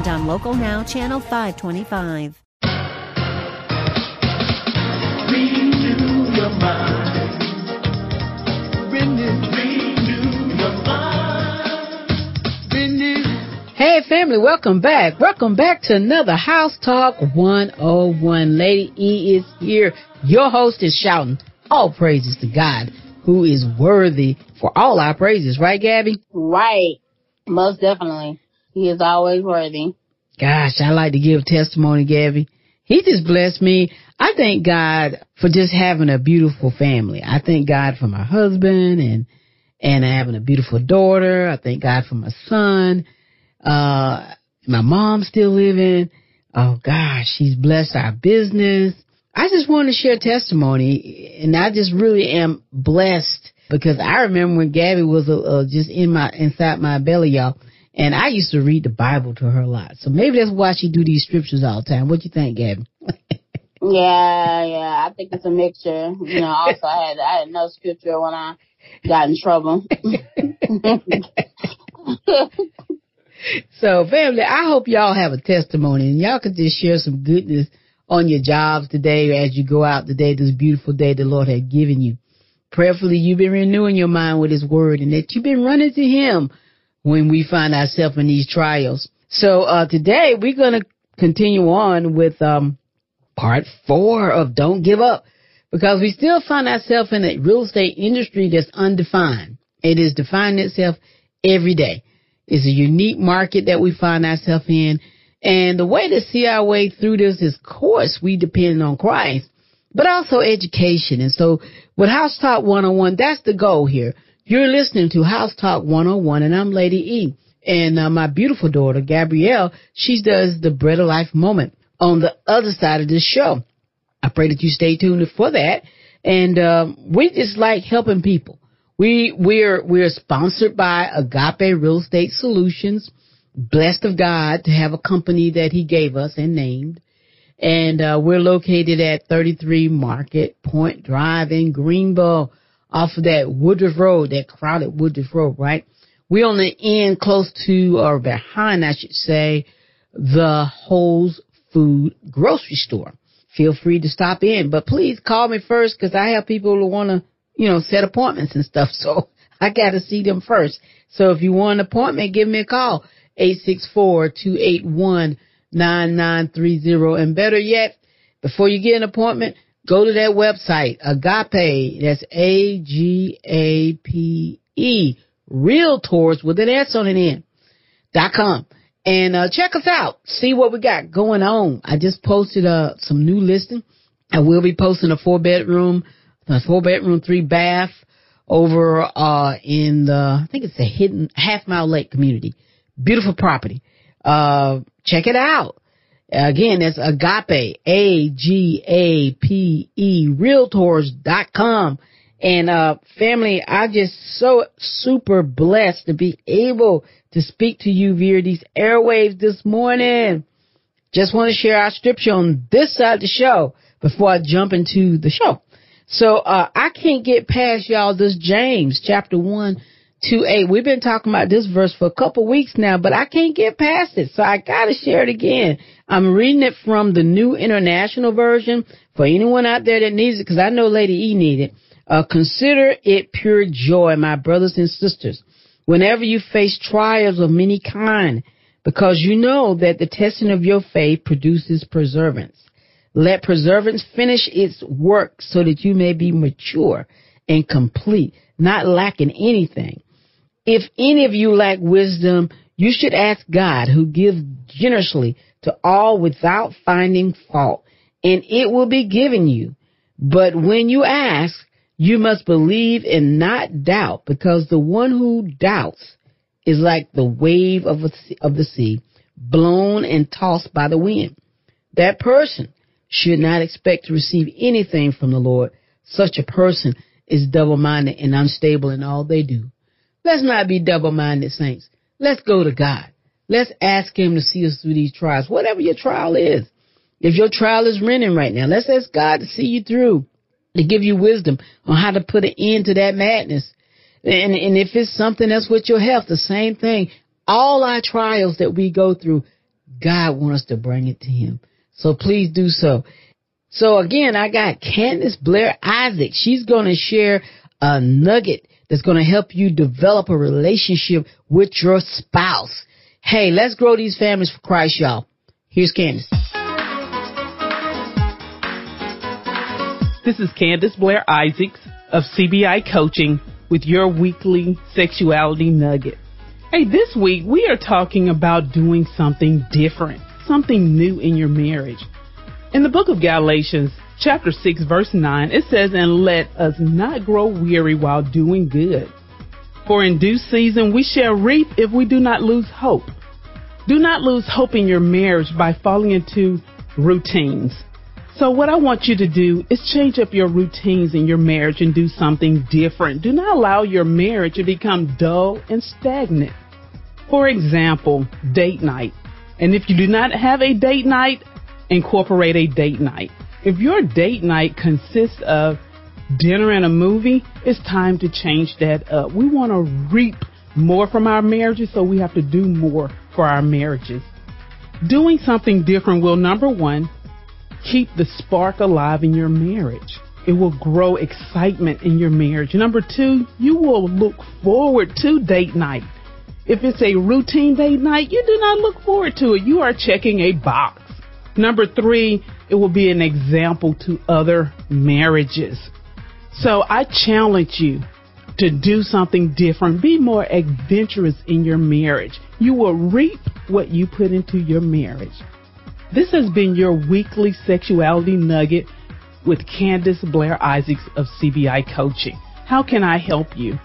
and on Local Now, Channel 525. Renew your mind. Renew, renew your mind. Renew. Hey family, welcome back. Welcome back to another House Talk 101. Lady E is here. Your host is shouting all praises to God who is worthy for all our praises, right Gabby? Right. Most definitely. He is always worthy. Gosh, I like to give testimony, Gabby. He just blessed me. I thank God for just having a beautiful family. I thank God for my husband and and having a beautiful daughter. I thank God for my son. Uh my mom's still living. Oh gosh, he's blessed our business. I just want to share testimony and I just really am blessed because I remember when Gabby was uh, uh, just in my inside my belly, y'all. And I used to read the Bible to her a lot. So maybe that's why she do these scriptures all the time. What you think, Gabby? Yeah, yeah. I think it's a mixture. You know, also I had I had no scripture when I got in trouble. so, family, I hope y'all have a testimony and y'all can just share some goodness on your jobs today as you go out today, this beautiful day the Lord had given you. Prayerfully, you've been renewing your mind with His Word and that you've been running to Him when we find ourselves in these trials. So, uh, today we're going to continue on with, um, part four of Don't Give Up because we still find ourselves in a real estate industry that's undefined. It is defining itself every day. It's a unique market that we find ourselves in. And the way to see our way through this is, of course, we depend on Christ, but also education. And so with House Talk 101, that's the goal here. You're listening to House Talk 101 and I'm Lady E. And uh, my beautiful daughter, Gabrielle, she does the Bread of Life moment on the other side of this show. I pray that you stay tuned for that. And um, we just like helping people. We we're we're sponsored by Agape Real Estate Solutions. Blessed of God to have a company that He gave us and named. And uh, we're located at 33 Market Point Drive in Greenville, off of that Woodruff Road, that crowded Woodruff Road, right? We're on the end, close to or behind, I should say, the Whole Food grocery store. Feel free to stop in, but please call me first because I have people who want to you know, set appointments and stuff. So I got to see them first. So if you want an appointment, give me a call. 864-281-9930. And better yet, before you get an appointment, go to that website, Agape. That's A-G-A-P-E. Realtors with an S on it in. Dot com. And uh, check us out. See what we got going on. I just posted uh, some new listing. I will be posting a four bedroom a four bedroom, three bath over uh in the I think it's a hidden half mile lake community. Beautiful property. Uh check it out. Again, it's Agape, A-G-A-P-E, Realtors.com. And, uh, family, I just so super blessed to be able to speak to you via these airwaves this morning. Just want to share our scripture on this side of the show before I jump into the show. So uh, I can't get past y'all this James chapter one to eight. We've been talking about this verse for a couple weeks now, but I can't get past it. So I gotta share it again. I'm reading it from the New International Version for anyone out there that needs it, because I know Lady E need it. Uh, consider it pure joy, my brothers and sisters, whenever you face trials of many kind, because you know that the testing of your faith produces perseverance. Let perseverance finish its work so that you may be mature and complete, not lacking anything. If any of you lack wisdom, you should ask God who gives generously to all without finding fault, and it will be given you. But when you ask, you must believe and not doubt, because the one who doubts is like the wave of, of the sea, blown and tossed by the wind. that person should not expect to receive anything from the Lord. Such a person is double minded and unstable in all they do. Let's not be double minded, saints. Let's go to God. Let's ask Him to see us through these trials, whatever your trial is. If your trial is renting right now, let's ask God to see you through, to give you wisdom on how to put an end to that madness. And, and if it's something else with your health, the same thing. All our trials that we go through, God wants us to bring it to Him. So please do so. So again, I got Candace Blair Isaac. She's going to share a nugget that's going to help you develop a relationship with your spouse. Hey, let's grow these families for Christ, y'all. Here's Candace. This is Candace Blair Isaacs of CBI Coaching with your weekly sexuality nugget. Hey, this week we are talking about doing something different, something new in your marriage. In the book of Galatians, chapter 6, verse 9, it says, And let us not grow weary while doing good. For in due season we shall reap if we do not lose hope. Do not lose hope in your marriage by falling into routines. So what I want you to do is change up your routines in your marriage and do something different. Do not allow your marriage to become dull and stagnant. For example, date night. And if you do not have a date night, incorporate a date night. If your date night consists of dinner and a movie, it's time to change that up. We want to reap more from our marriages, so we have to do more for our marriages. Doing something different will, number one, keep the spark alive in your marriage. It will grow excitement in your marriage. Number two, you will look forward to date night. If it's a routine date night, you do not look forward to it. You are checking a box. Number three, it will be an example to other marriages. So I challenge you to do something different. Be more adventurous in your marriage. You will reap what you put into your marriage. This has been your weekly sexuality nugget with Candace Blair Isaacs of CBI Coaching. How can I help you?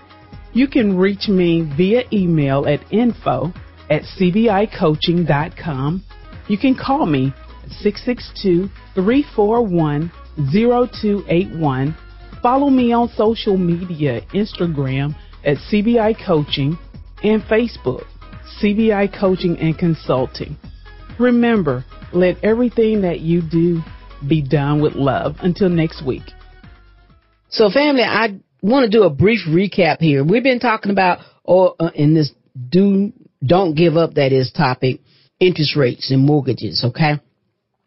You can reach me via email at info at cbicoaching.com. You can call me 662 341 0281. Follow me on social media Instagram at CBI Coaching and Facebook, CBI Coaching and Consulting. Remember, let everything that you do be done with love. Until next week. So, family, I want to do a brief recap here. We've been talking about, or uh, in this do don't give up that is topic, interest rates and mortgages. Okay,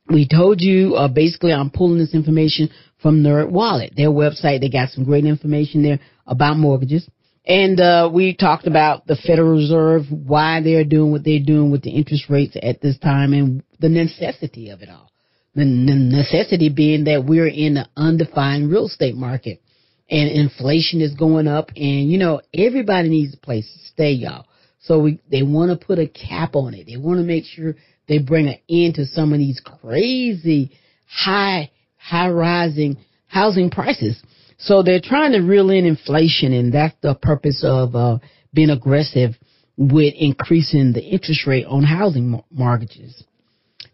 we told you uh, basically I'm pulling this information from NerdWallet, their website. They got some great information there about mortgages. And uh, we talked about the Federal Reserve, why they're doing what they're doing with the interest rates at this time, and the necessity of it all. The, necessity being that we're in an undefined real estate market, and inflation is going up, and you know everybody needs a place to stay, y'all. So we they want to put a cap on it. They want to make sure they bring an end to some of these crazy high high rising housing prices. So they're trying to reel in inflation, and that's the purpose of uh, being aggressive with increasing the interest rate on housing mortgages.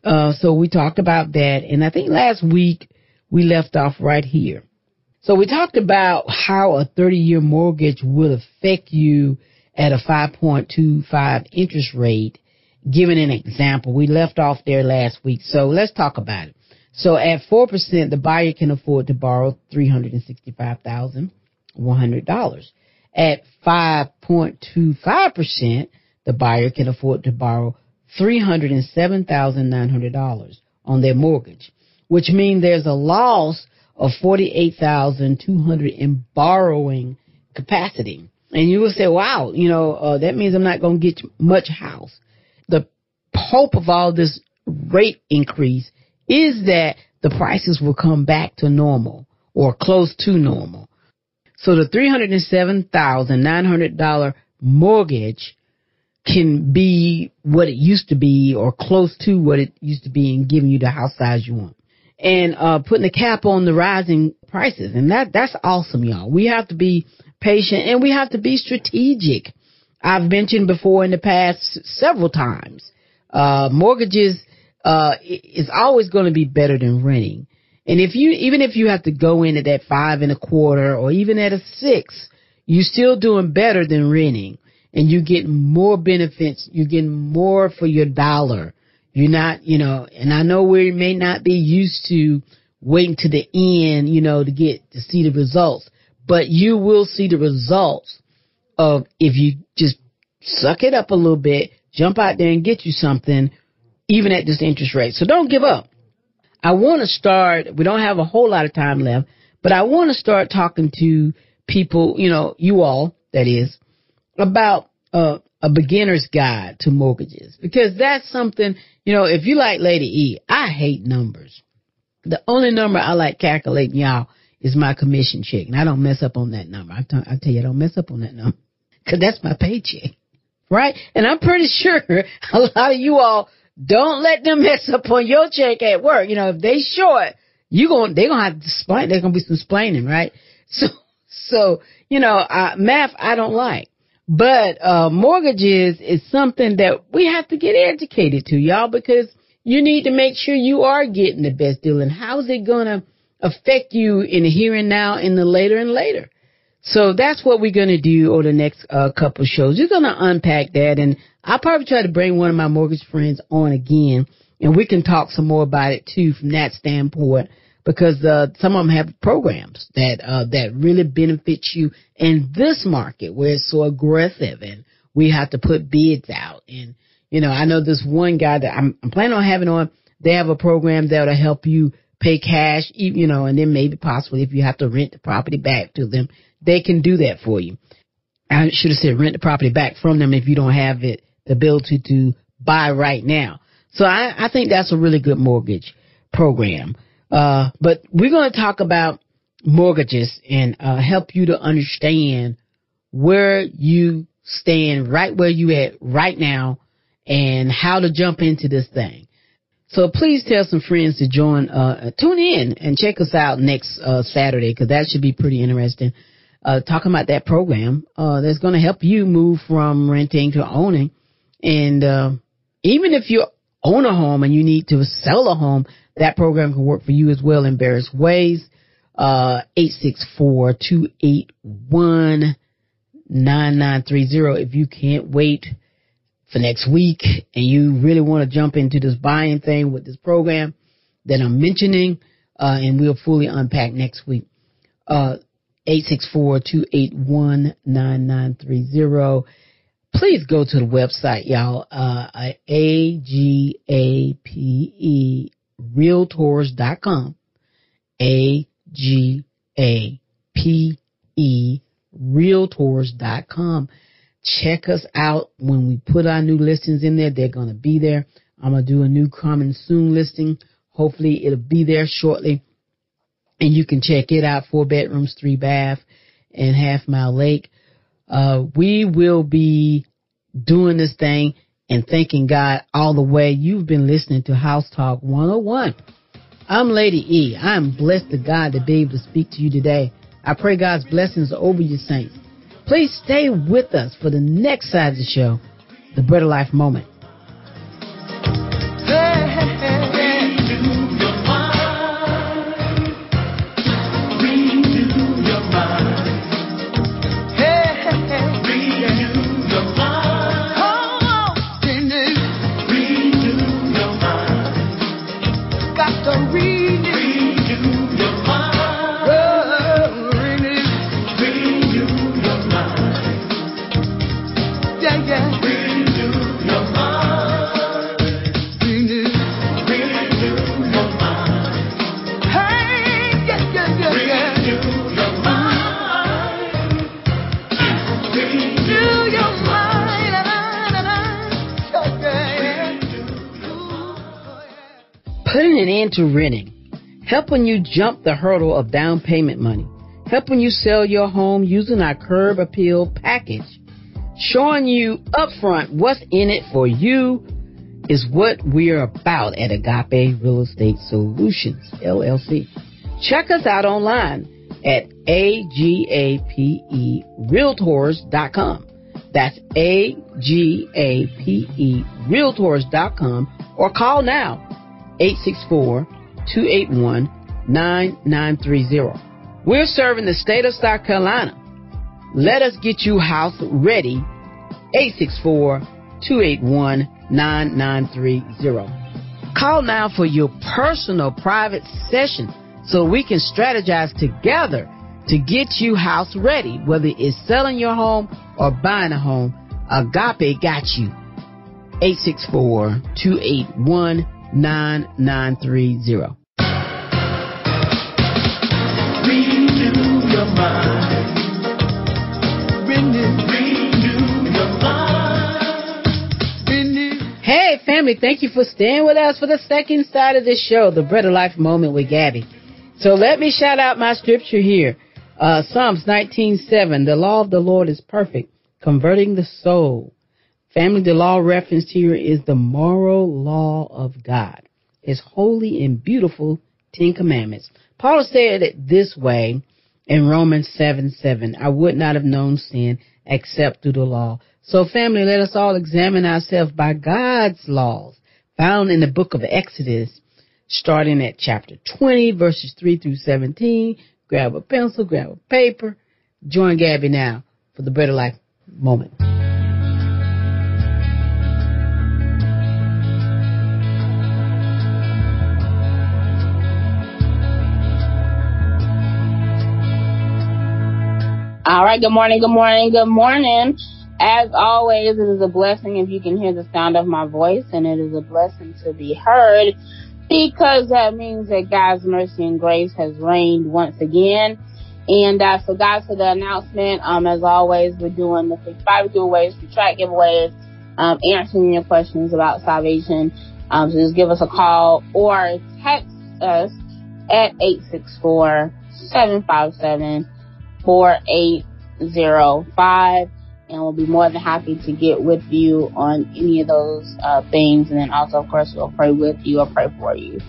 Uh, so we talked about that, and I think last week we left off right here. So we talked about how a 30-year mortgage will affect you at a 5.25 interest rate. Giving an example, we left off there last week, so let's talk about it. So at 4%, the buyer can afford to borrow $365,100. At 5.25%, the buyer can afford to borrow $307,900 on their mortgage, which means there's a loss of 48,200 in borrowing capacity. And you will say, wow, you know, uh, that means I'm not going to get much house. The hope of all this rate increase is that the prices will come back to normal or close to normal. So the $307,900 mortgage can be what it used to be or close to what it used to be and giving you the house size you want. And uh, putting a cap on the rising prices. And that that's awesome, y'all. We have to be patient and we have to be strategic. I've mentioned before in the past several times, uh, mortgages uh, it's always going to be better than renting. And if you, even if you have to go in at that five and a quarter or even at a six, you're still doing better than renting and you get more benefits. You're getting more for your dollar. You're not, you know, and I know we may not be used to waiting to the end, you know, to get to see the results, but you will see the results of if you just suck it up a little bit, jump out there and get you something, even at this interest rate. So don't give up. I want to start, we don't have a whole lot of time left, but I want to start talking to people, you know, you all, that is, about uh, a beginner's guide to mortgages because that's something, you know, if you like Lady E, I hate numbers. The only number I like calculating, y'all, is my commission check, and I don't mess up on that number. I tell I tell you, I don't mess up on that number because that's my paycheck, right? And I'm pretty sure a lot of you all don't let them mess up on your check at work. You know, if they short, you going they gonna have to explain. There's gonna be some explaining, right? So, so you know, uh, math I don't like. But uh, mortgages is something that we have to get educated to, y'all, because you need to make sure you are getting the best deal. And how's it to affect you in the here and now, in the later and later? So that's what we're going to do over the next uh, couple shows. We're going to unpack that, and I'll probably try to bring one of my mortgage friends on again, and we can talk some more about it too from that standpoint because uh, some of them have programs that uh, that really benefit you in this market where it's so aggressive and we have to put bids out. And you know, I know this one guy that I'm, I'm planning on having on. They have a program that'll help you pay cash, you know, and then maybe possibly if you have to rent the property back to them, they can do that for you. I should have said rent the property back from them if you don't have it, the ability to buy right now. So I, I think that's a really good mortgage program. Uh, but we're going to talk about mortgages and uh, help you to understand where you stand right where you at right now and how to jump into this thing. So please tell some friends to join, uh, tune in and check us out next uh, Saturday because that should be pretty interesting. Uh, talking about that program uh, that's going to help you move from renting to owning. And uh, even if you own a home and you need to sell a home, that program can work for you as well in various ways. Uh, 864-281-9930. If you can't wait for next week and you really want to jump into this buying thing with this program that I'm mentioning, uh, and we'll fully unpack next week. Uh, 864-281-9930. Please go to the website, y'all, uh, A-G-A-P-E realtors.com. A-G-A-P-E realtors.com. Check us out when we put our new listings in there. They're going to be there. I'm going to do a new coming soon listing. Hopefully it'll be there shortly. And you can check it out. Four bedrooms, three bath, and half mile lake. Uh, we will be doing this thing and thanking God all the way. You've been listening to House Talk 101. I'm Lady E. I am blessed to God to be able to speak to you today. I pray God's blessings over you, saints. Please stay with us for the next side of the show, the Bread of Life moment. An end to renting, helping you jump the hurdle of down payment money, helping you sell your home using our curb appeal package, showing you upfront what's in it for you is what we're about at Agape Real Estate Solutions LLC. Check us out online at agaperealtors.com. That's A G A P E Realtors.com or call now 864 281 9930. We're serving the state of South Carolina. Let us get you house ready 864 281 9930. Call now for your personal private session so we can strategize together to get you house ready, whether it's selling your home or buying a home. Agape got you. 864 281 9930. Renew your mind. Renew, renew your mind. Renew. Hey, family, thank you for staying with us for the second side of this show, the Bread of Life moment with Gabby. So let me shout out my scripture here. Uh, Psalms 19:7. The law of the Lord is perfect, converting the soul. Family, the law referenced here is the moral law of God, His holy and beautiful Ten Commandments. Paul said it this way in Romans 7 7. I would not have known sin except through the law. So, family, let us all examine ourselves by God's laws found in the book of Exodus, starting at chapter 20, verses 3 through 17. Grab a pencil, grab a paper. Join Gabby now for the of Life moment. Right. Good morning. Good morning. Good morning. As always, it is a blessing if you can hear the sound of my voice, and it is a blessing to be heard because that means that God's mercy and grace has reigned once again. And I forgot to the announcement. Um, as always, we're doing the five giveaways, the tract giveaways, um, answering your questions about salvation. Um, so just give us a call or text us at 864 757 4805 and we'll be more than happy to get with you on any of those uh, things. And then also of course we'll pray with you or pray for you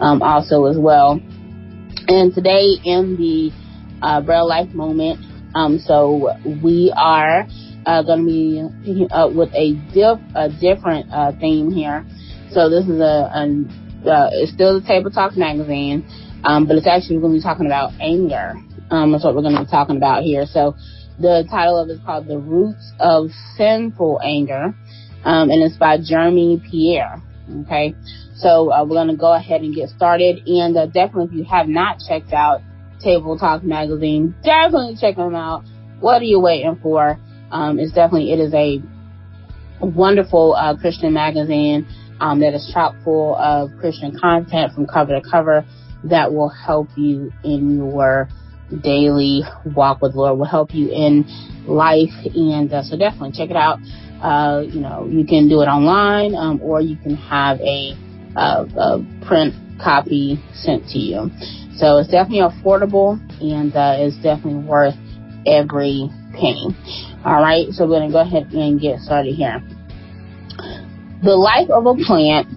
um, also as well. And today in the uh, of Life moment um, so we are uh, going to be picking up with a diff a different uh, theme here. So this is a, a uh, it's still the Tabletalk magazine um, but it's actually we're going to be talking about anger um, that's what we're going to be talking about here. So the title of it is called The Roots of Sinful Anger, um, and it's by Jeremy Pierre. Okay. So uh, we're going to go ahead and get started. And uh, definitely, if you have not checked out Tabletalk magazine, definitely check them out. What are you waiting for? Um, it's definitely, it is a wonderful uh, Christian magazine um, that is chock full of Christian content from cover to cover that will help you in your daily walk with Lord will help you in life. And uh, so definitely check it out. Uh, you know, you can do it online, um, or you can have a, uh, a print copy sent to you. So it's definitely affordable and uh, it's definitely worth every penny. All right, so we're going to go ahead and get started here. The life of a plant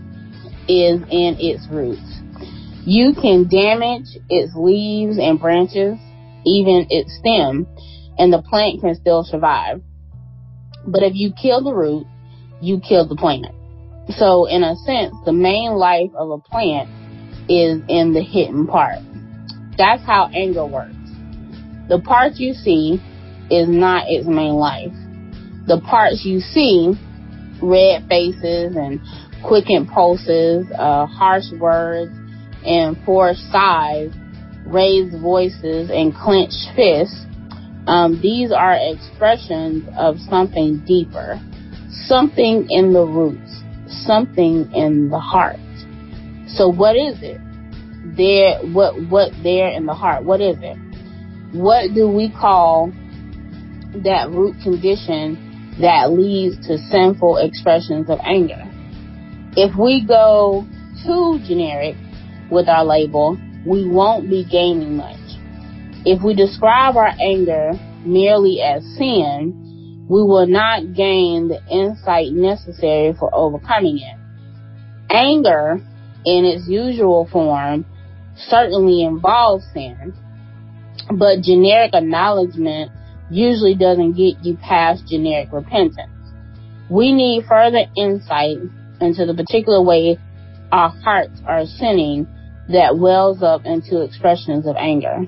is in its roots. You can damage its leaves and branches, even its stem, and the plant can still survive. But if you kill the root, you kill the plant. So in a sense, the main life of a plant is in the hidden part. That's how anger works. The part you see is not its main life. The parts you see, red faces and quick impulses, uh, harsh words, and forced sighs, raised voices, and clenched fists, um, these are expressions of something deeper, something in the roots, something in the heart. So what is it? There, what, what there in the heart? What is it? What do we call that root condition that leads to sinful expressions of anger? If we go too generic with our label, we won't be gaining much. If we describe our anger merely as sin, we will not gain the insight necessary for overcoming it. Anger, in its usual form, certainly involves sin, but generic acknowledgement usually doesn't get you past generic repentance. We need further insight into the particular way our hearts are sinning that wells up into expressions of anger.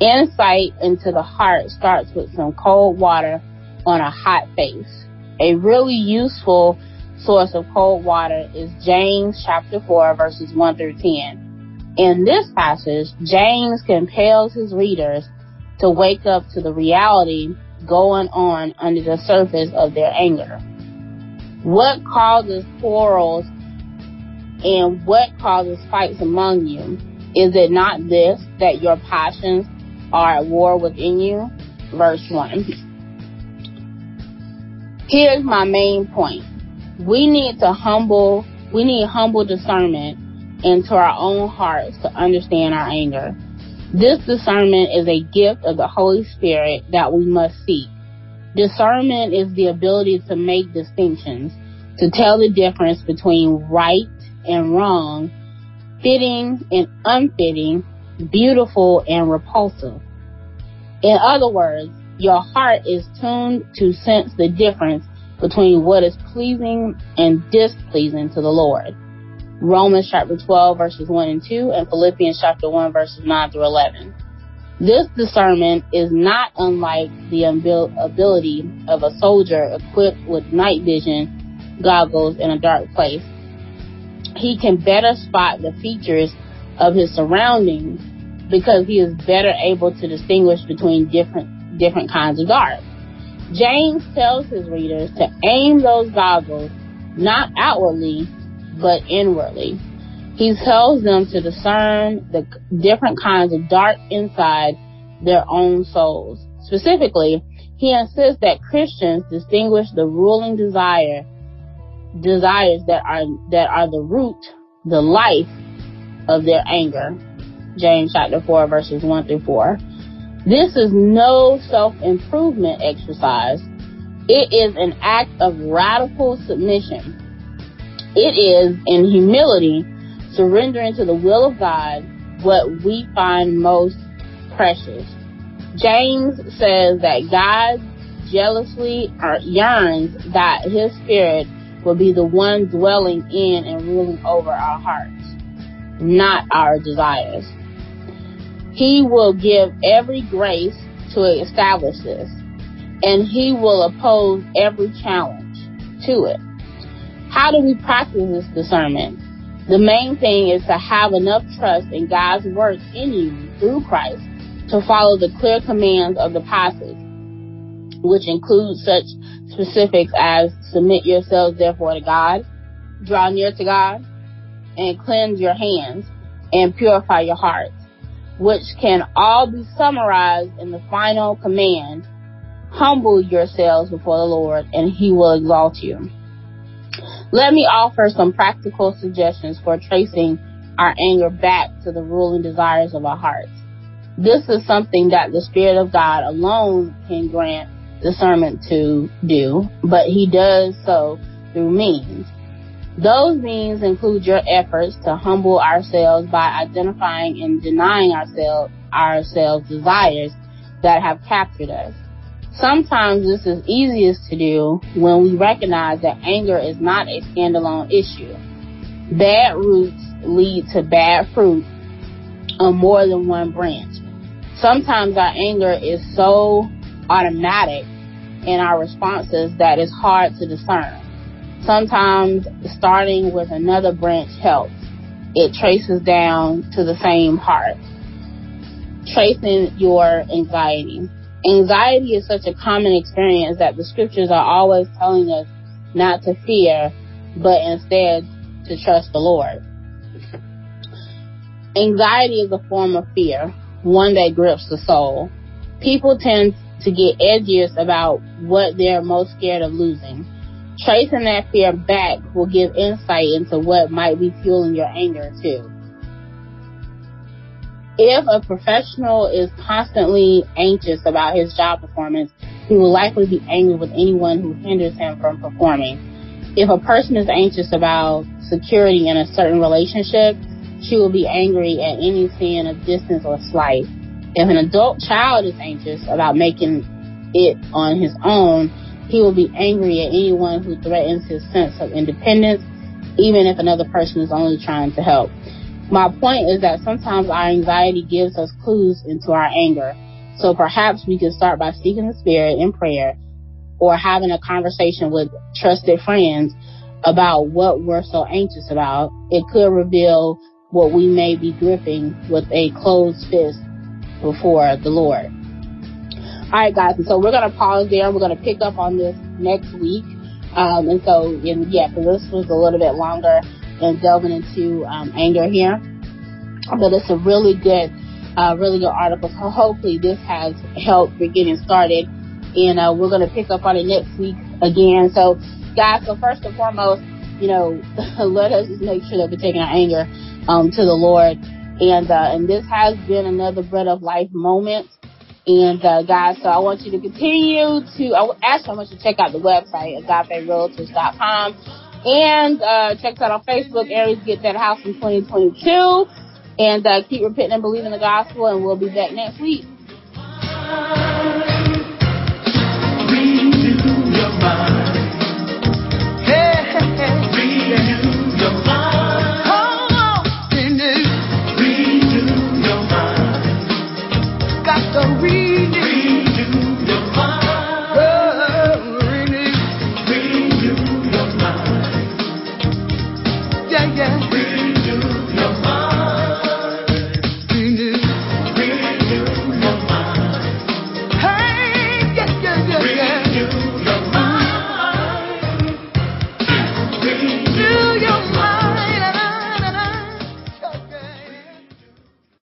Insight into the heart starts with some cold water on a hot face. A really useful source of cold water is James chapter 4 verses 1 through 10. In this passage, James compels his readers to wake up to the reality going on under the surface of their anger. What causes quarrels and what causes fights among you? Is it not this, that your passions are at war within you? Verse 1. Here's my main point. We need to humble, we need humble discernment into our own hearts to understand our anger. This discernment is a gift of the Holy Spirit that we must seek. Discernment is the ability to make distinctions, to tell the difference between right and wrong, fitting and unfitting, beautiful and repulsive. In other words, your heart is tuned to sense the difference between what is pleasing and displeasing to the Lord. Romans chapter 12 verses 1 and 2 and Philippians chapter 1 verses 9 through 11. This discernment is not unlike the ability of a soldier equipped with night vision goggles in a dark place. He can better spot the features of his surroundings because he is better able to distinguish between different different kinds of dark. James tells his readers to aim those goggles not outwardly but inwardly. He tells them to discern the different kinds of dark inside their own souls. Specifically, he insists that Christians distinguish the ruling desire desires that are that are the root, the life of their anger. James chapter 4 verses 1 through 4. This is no self-improvement exercise. It is an act of radical submission. It is in humility surrendering to the will of God what we find most precious. James says that God jealously yearns that his spirit will be the one dwelling in and ruling over our hearts, not our desires. He will give every grace to establish this, and he will oppose every challenge to it. How do we practice this discernment? The main thing is to have enough trust in God's work in you through Christ to follow the clear commands of the passage, which includes such specifics as submit yourselves therefore to God, draw near to God, and cleanse your hands and purify your hearts which can all be summarized in the final command humble yourselves before the Lord, and he will exalt you. Let me offer some practical suggestions for tracing our anger back to the ruling desires of our hearts. This is something that the Spirit of God alone can grant discernment to do, but he does so through means. Those means include your efforts to humble ourselves by identifying and denying ourselves ourselves desires that have captured us. Sometimes this is easiest to do when we recognize that anger is not a standalone issue. Bad roots lead to bad fruit on more than one branch. Sometimes our anger is so automatic in our responses that is hard to discern. Sometimes starting with another branch helps. It traces down to the same heart. Tracing your anxiety. Anxiety is such a common experience that the scriptures are always telling us not to fear, but instead to trust the Lord. Anxiety is a form of fear, one that grips the soul. People tend to get edgiest about what they're most scared of losing. Tracing that fear back will give insight into what might be fueling your anger too. If a professional is constantly anxious about his job performance, he will likely be angry with anyone who hinders him from performing. If a person is anxious about security in a certain relationship, she will be angry at any sin of distance or slight. If an adult child is anxious about making it on his own, He will be angry at anyone who threatens his sense of independence, even if another person is only trying to help. My point is that sometimes our anxiety gives us clues into our anger. So perhaps we can start by seeking the Spirit in prayer or having a conversation with trusted friends about what we're so anxious about. It could reveal what we may be gripping with a closed fist before the Lord. All right, guys. And so we're going to pause there. and We're going to pick up on this next week. Um, and so, and yeah, because this was a little bit longer and delving into um, anger here. But it's a really good, uh, really good article. So hopefully this has helped get getting started and uh, we're going to pick up on it next week again. So, guys, so first and foremost, you know, let us make sure that we're taking our anger um, to the Lord. And uh, and this has been another bread of life moment. And uh, guys, so I want you to continue to. I ask I want you to check out the website agaperealtors.com and uh, check us out on Facebook. Aries Get That House in 2022. And uh, keep repenting and believing the gospel. And we'll be back next week. Renew your mind.